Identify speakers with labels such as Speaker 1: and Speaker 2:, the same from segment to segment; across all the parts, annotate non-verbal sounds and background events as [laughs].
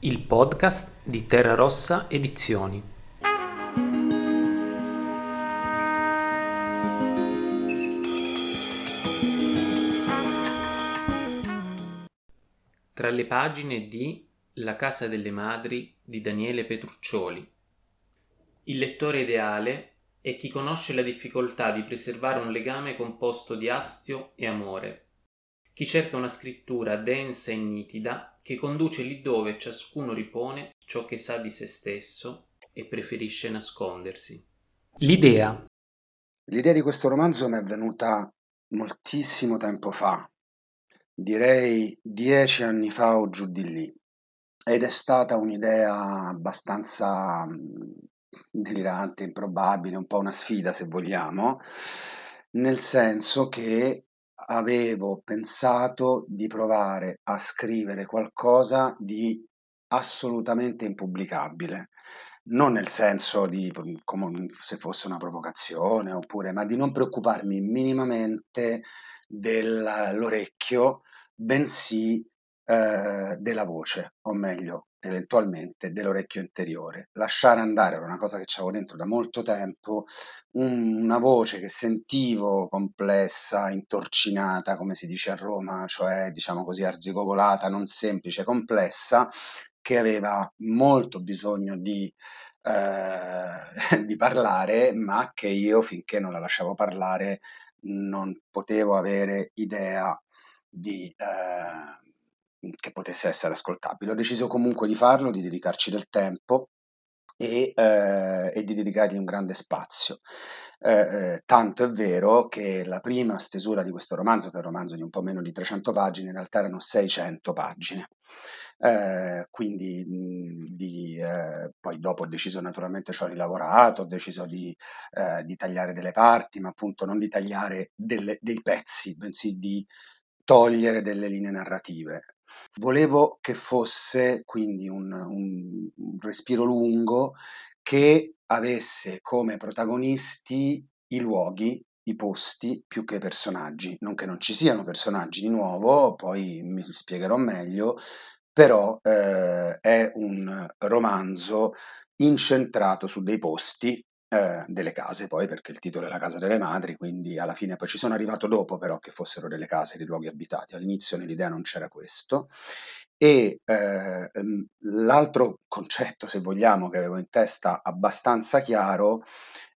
Speaker 1: il podcast di Terra Rossa Edizioni. Tra le pagine di La casa delle madri di Daniele Petruccioli. Il lettore ideale è chi conosce la difficoltà di preservare un legame composto di astio e amore chi cerca una scrittura densa e nitida che conduce lì dove ciascuno ripone ciò che sa di se stesso e preferisce nascondersi. L'idea.
Speaker 2: L'idea di questo romanzo mi è venuta moltissimo tempo fa, direi dieci anni fa o giù di lì, ed è stata un'idea abbastanza mm, delirante, improbabile, un po' una sfida se vogliamo, nel senso che avevo pensato di provare a scrivere qualcosa di assolutamente impubblicabile. Non nel senso di come se fosse una provocazione, oppure, ma di non preoccuparmi minimamente dell'orecchio, bensì eh, della voce, o meglio, eventualmente dell'orecchio interiore. Lasciare andare era una cosa che avevo dentro da molto tempo, un, una voce che sentivo complessa, intorcinata, come si dice a Roma, cioè diciamo così arzigogolata, non semplice, complessa, che aveva molto bisogno di, eh, [laughs] di parlare, ma che io finché non la lasciavo parlare non potevo avere idea di... Eh, che potesse essere ascoltabile. Ho deciso comunque di farlo, di dedicarci del tempo e, eh, e di dedicargli un grande spazio. Eh, eh, tanto è vero che la prima stesura di questo romanzo, che è un romanzo di un po' meno di 300 pagine, in realtà erano 600 pagine. Eh, quindi mh, di, eh, poi dopo ho deciso naturalmente ci ho rilavorato, ho deciso di, eh, di tagliare delle parti, ma appunto non di tagliare delle, dei pezzi, bensì di togliere delle linee narrative. Volevo che fosse quindi un, un, un respiro lungo che avesse come protagonisti i luoghi, i posti più che personaggi. Non che non ci siano personaggi di nuovo, poi mi spiegherò meglio, però eh, è un romanzo incentrato su dei posti eh, delle case poi, perché il titolo è La casa delle madri, quindi alla fine poi ci sono arrivato dopo però che fossero delle case, dei luoghi abitati, all'inizio nell'idea non c'era questo. E eh, ehm, l'altro concetto, se vogliamo, che avevo in testa abbastanza chiaro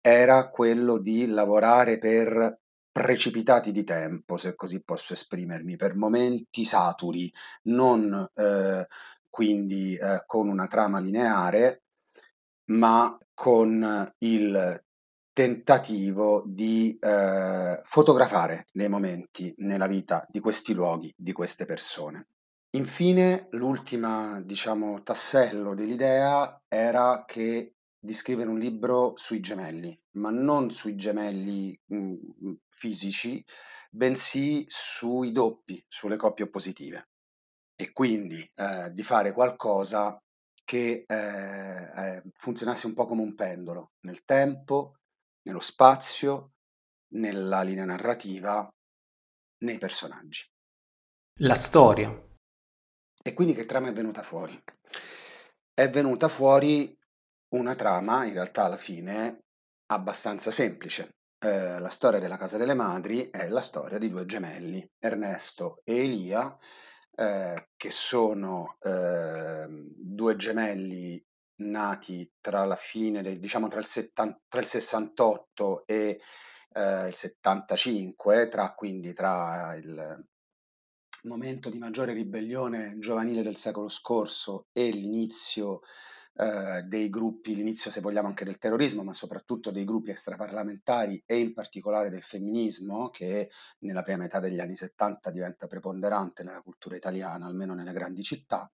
Speaker 2: era quello di lavorare per precipitati di tempo, se così posso esprimermi, per momenti saturi, non eh, quindi eh, con una trama lineare, ma con il tentativo di eh, fotografare dei momenti nella vita di questi luoghi, di queste persone. Infine, l'ultima, diciamo, tassello dell'idea era che di scrivere un libro sui gemelli, ma non sui gemelli mh, mm, fisici, bensì sui doppi, sulle coppie oppositive. E quindi eh, di fare qualcosa che eh, eh, funzionasse un po' come un pendolo, nel tempo, nello spazio, nella linea narrativa, nei personaggi.
Speaker 1: La storia.
Speaker 2: E quindi che trama è venuta fuori? È venuta fuori una trama, in realtà alla fine, abbastanza semplice. Eh, la storia della Casa delle Madri è la storia di due gemelli, Ernesto e Elia, eh, che sono eh, due gemelli nati tra la fine del, diciamo tra il, 70, tra il 68 e eh, il 75, tra, quindi tra il momento di maggiore ribellione giovanile del secolo scorso e l'inizio eh, dei gruppi, l'inizio se vogliamo anche del terrorismo, ma soprattutto dei gruppi extraparlamentari e in particolare del femminismo che nella prima metà degli anni 70 diventa preponderante nella cultura italiana, almeno nelle grandi città.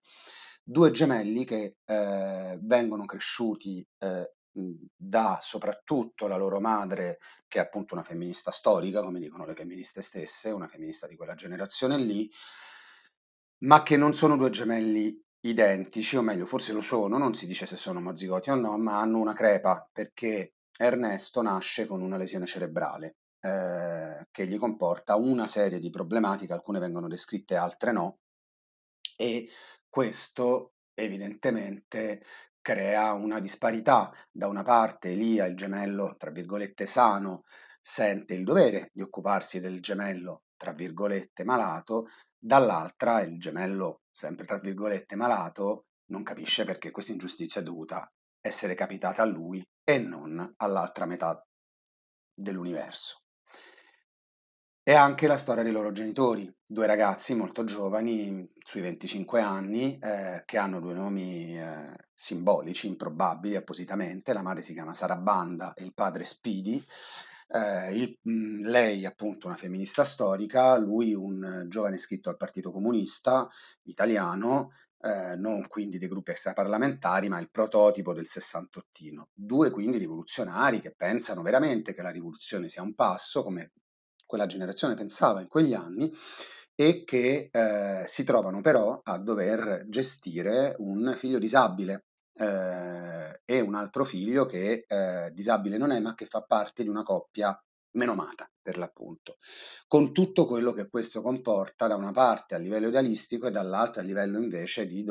Speaker 2: Due gemelli che eh, vengono cresciuti eh, da soprattutto la loro madre, che è appunto una femminista storica, come dicono le femministe stesse, una femminista di quella generazione lì, ma che non sono due gemelli identici, o meglio, forse lo sono, non si dice se sono omozigoti o no, ma hanno una crepa perché Ernesto nasce con una lesione cerebrale eh, che gli comporta una serie di problematiche, alcune vengono descritte, altre no, e questo evidentemente crea una disparità. Da una parte Elia, il gemello, tra virgolette, sano, sente il dovere di occuparsi del gemello, tra virgolette, malato, dall'altra il gemello, sempre tra virgolette, malato, non capisce perché questa ingiustizia è dovuta essere capitata a lui e non all'altra metà dell'universo. E anche la storia dei loro genitori, due ragazzi molto giovani, sui 25 anni, eh, che hanno due nomi eh, simbolici, improbabili appositamente. La madre si chiama Sarabanda e il padre Speedy. Eh, il, mh, lei appunto una femminista storica, lui un giovane iscritto al Partito Comunista italiano eh, non quindi dei gruppi extraparlamentari, ma il prototipo del sessantottino. Due quindi rivoluzionari che pensano veramente che la rivoluzione sia un passo, come quella generazione pensava in quegli anni, e che eh, si trovano però a dover gestire un figlio disabile eh, e un altro figlio che eh, disabile non è, ma che fa parte di una coppia menomata, per l'appunto, con tutto quello che questo comporta da una parte a livello idealistico e dall'altra a livello invece di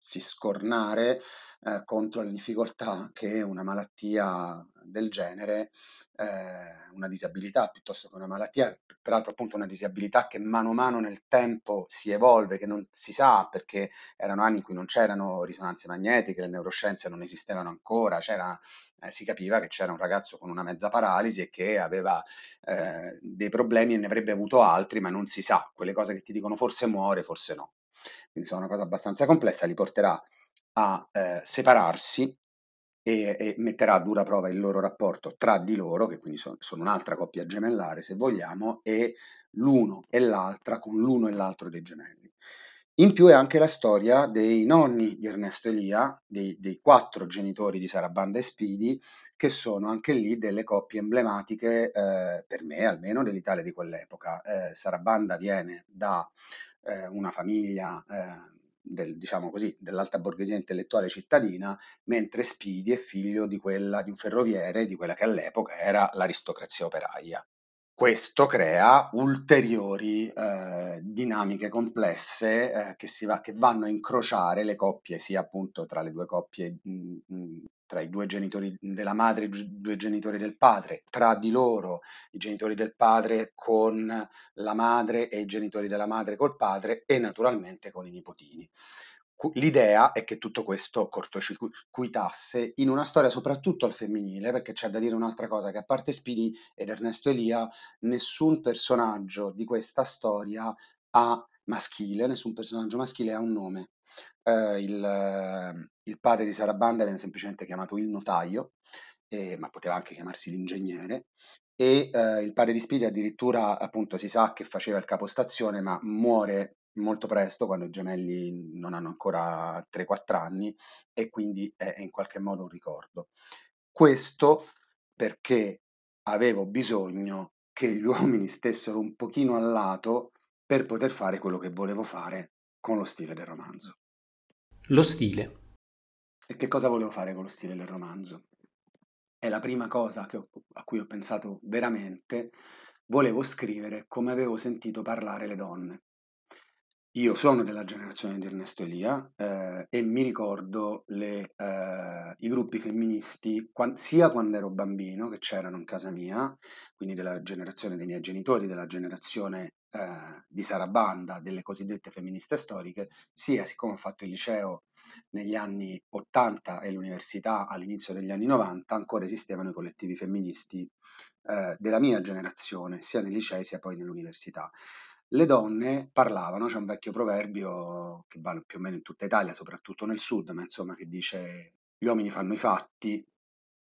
Speaker 2: doversi scornare eh, contro le difficoltà che una malattia del genere, eh, una disabilità piuttosto che una malattia, peraltro appunto una disabilità che mano a mano nel tempo si evolve, che non si sa perché erano anni in cui non c'erano risonanze magnetiche, le neuroscienze non esistevano ancora, c'era, eh, si capiva che c'era un ragazzo con una mezza paralisi e che aveva eh, dei problemi e ne avrebbe avuto altri, ma non si sa, quelle cose che ti dicono forse muore, forse no. Quindi sono una cosa abbastanza complessa, li porterà a eh, separarsi e, e, metterà a dura prova il loro rapporto tra di loro, che quindi sono, sono un'altra coppia gemellare se vogliamo, e l'uno e l'altra con l'uno e l'altro dei gemelli. In più è anche la storia dei nonni di Ernesto Elia, dei, dei, quattro genitori di Sarabanda e Spidi, che sono anche lì delle coppie emblematiche, eh, per me almeno, dell'Italia di quell'epoca. Eh, Sarabanda viene da eh, una famiglia eh, del, diciamo così, dell'alta borghesia intellettuale cittadina, mentre Spidi è figlio di, quella, di un ferroviere, di quella che all'epoca era l'aristocrazia operaia. Questo crea ulteriori eh, dinamiche complesse eh, che, va, che, vanno a incrociare le coppie, sia appunto tra le due coppie mh, mm, mh, mm, tra i due genitori della madre e i due genitori del padre, tra di loro i genitori del padre con la madre e i genitori della madre col padre e naturalmente con i nipotini. L'idea è che tutto questo cortocircuitasse in una storia soprattutto al femminile, perché c'è da dire un'altra cosa, che a parte Spini ed Ernesto Elia, nessun personaggio di questa storia ha maschile, nessun personaggio maschile ha un nome. Eh, il, il, padre di Sarabanda viene semplicemente chiamato il notaio, eh, ma poteva anche chiamarsi l'ingegnere, e eh, il padre di Spiti addirittura appunto si sa che faceva il capostazione, ma muore molto presto quando i gemelli non hanno ancora 3-4 anni e quindi è in qualche modo un ricordo. Questo perché avevo bisogno che gli [laughs] uomini stessero un pochino al lato per poter fare quello che volevo fare con lo stile del romanzo.
Speaker 1: Lo stile.
Speaker 2: E che cosa volevo fare con lo stile del romanzo? È la prima cosa ho, a cui ho pensato veramente. Volevo scrivere come avevo sentito parlare le donne. Io sono della generazione di Ernesto Elia eh, e mi ricordo le, eh, i gruppi femministi quando, sia quando ero bambino, che c'erano in casa mia, quindi della generazione dei miei genitori, della generazione eh, di Sarabanda, delle cosiddette femministe storiche, sia siccome ho fatto il liceo negli anni 80 e l'università all'inizio degli anni 90, ancora esistevano i collettivi femministi eh, della mia generazione, sia nei licei sia poi nell'università. Le donne parlavano, c'è un vecchio proverbio che vale più o meno in tutta Italia, soprattutto nel sud, ma insomma che dice gli uomini fanno i fatti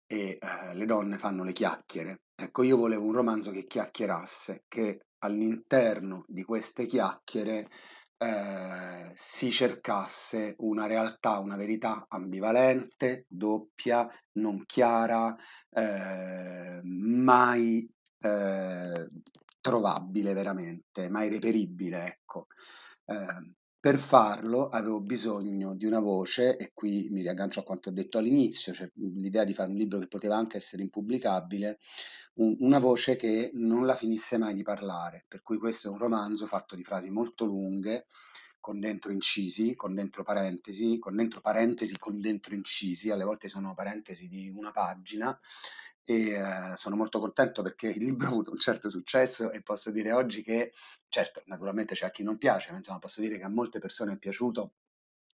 Speaker 2: e eh, le donne fanno le chiacchiere. Ecco, io volevo un romanzo che chiacchierasse, che all'interno di queste chiacchiere eh, si cercasse una realtà, una verità ambivalente, doppia, non chiara, eh, mai eh, trovabile veramente, mai reperibile, ecco. Eh, per farlo avevo bisogno di una voce, e qui mi riaggancio a quanto ho detto all'inizio, cioè l'idea di fare un libro che poteva anche essere impubblicabile, un, una voce che non la finisse mai di parlare. Per cui questo è un romanzo fatto di frasi molto lunghe, con dentro incisi, con dentro parentesi, con dentro parentesi, con dentro incisi, alle volte sono parentesi di una pagina e eh, sono molto contento perché il libro ha avuto un certo successo e posso dire oggi che, certo, naturalmente c'è a chi non piace, ma insomma posso dire che a molte persone è piaciuto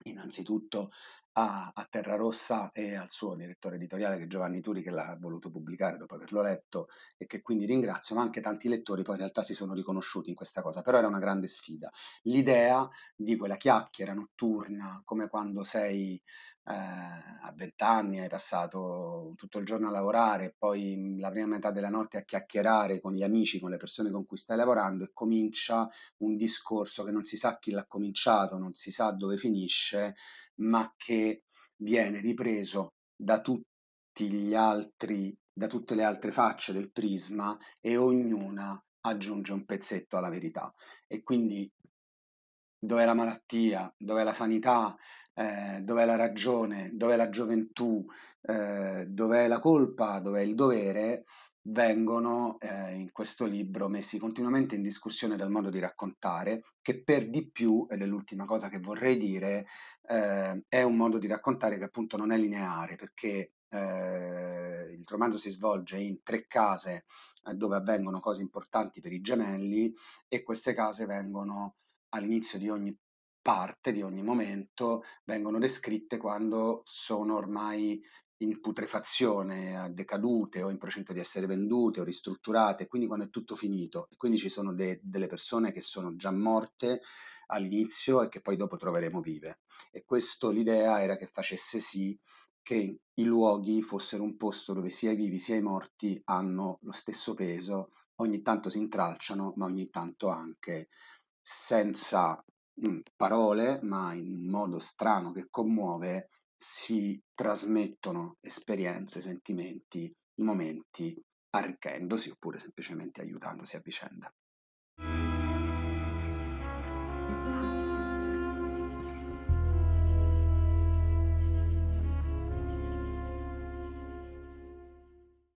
Speaker 2: innanzitutto a, a Terra Rossa e al suo direttore editoriale che è Giovanni Turi che l'ha voluto pubblicare dopo averlo letto e che quindi ringrazio, ma anche tanti lettori poi in realtà si sono riconosciuti in questa cosa, però era una grande sfida. L'idea di quella chiacchiera notturna, come quando sei eh, a vent'anni hai passato tutto il giorno a lavorare, poi la prima metà della notte a chiacchierare con gli amici, con le persone con cui stai lavorando e comincia un discorso che non si sa chi l'ha cominciato, non si sa dove finisce, ma che viene ripreso da tutti gli altri, da tutte le altre facce del prisma e ognuna aggiunge un pezzetto alla verità. E quindi dov'è la malattia, dov'è la sanità, eh, dov'è la ragione, dov'è la gioventù, eh, dov'è la colpa, dov'è il dovere, vengono eh, in questo libro messi continuamente in discussione dal modo di raccontare, che per di più, ed è l'ultima cosa che vorrei dire, eh, è un modo di raccontare che appunto non è lineare, perché eh, il romanzo si svolge in tre case eh, dove avvengono cose importanti per i gemelli e queste case vengono all'inizio di ogni parte, di ogni momento, vengono descritte quando sono ormai in putrefazione, decadute o in procinto di essere vendute o ristrutturate, quindi quando è tutto finito. E quindi ci sono de- delle persone che sono già morte all'inizio e che poi dopo troveremo vive. E questo l'idea era che facesse sì che i luoghi fossero un posto dove sia i vivi sia i morti hanno lo stesso peso, ogni tanto si intralciano, ma ogni tanto anche senza parole, ma in un modo strano che commuove, si trasmettono esperienze, sentimenti, momenti, arricchendosi oppure semplicemente aiutandosi a vicenda.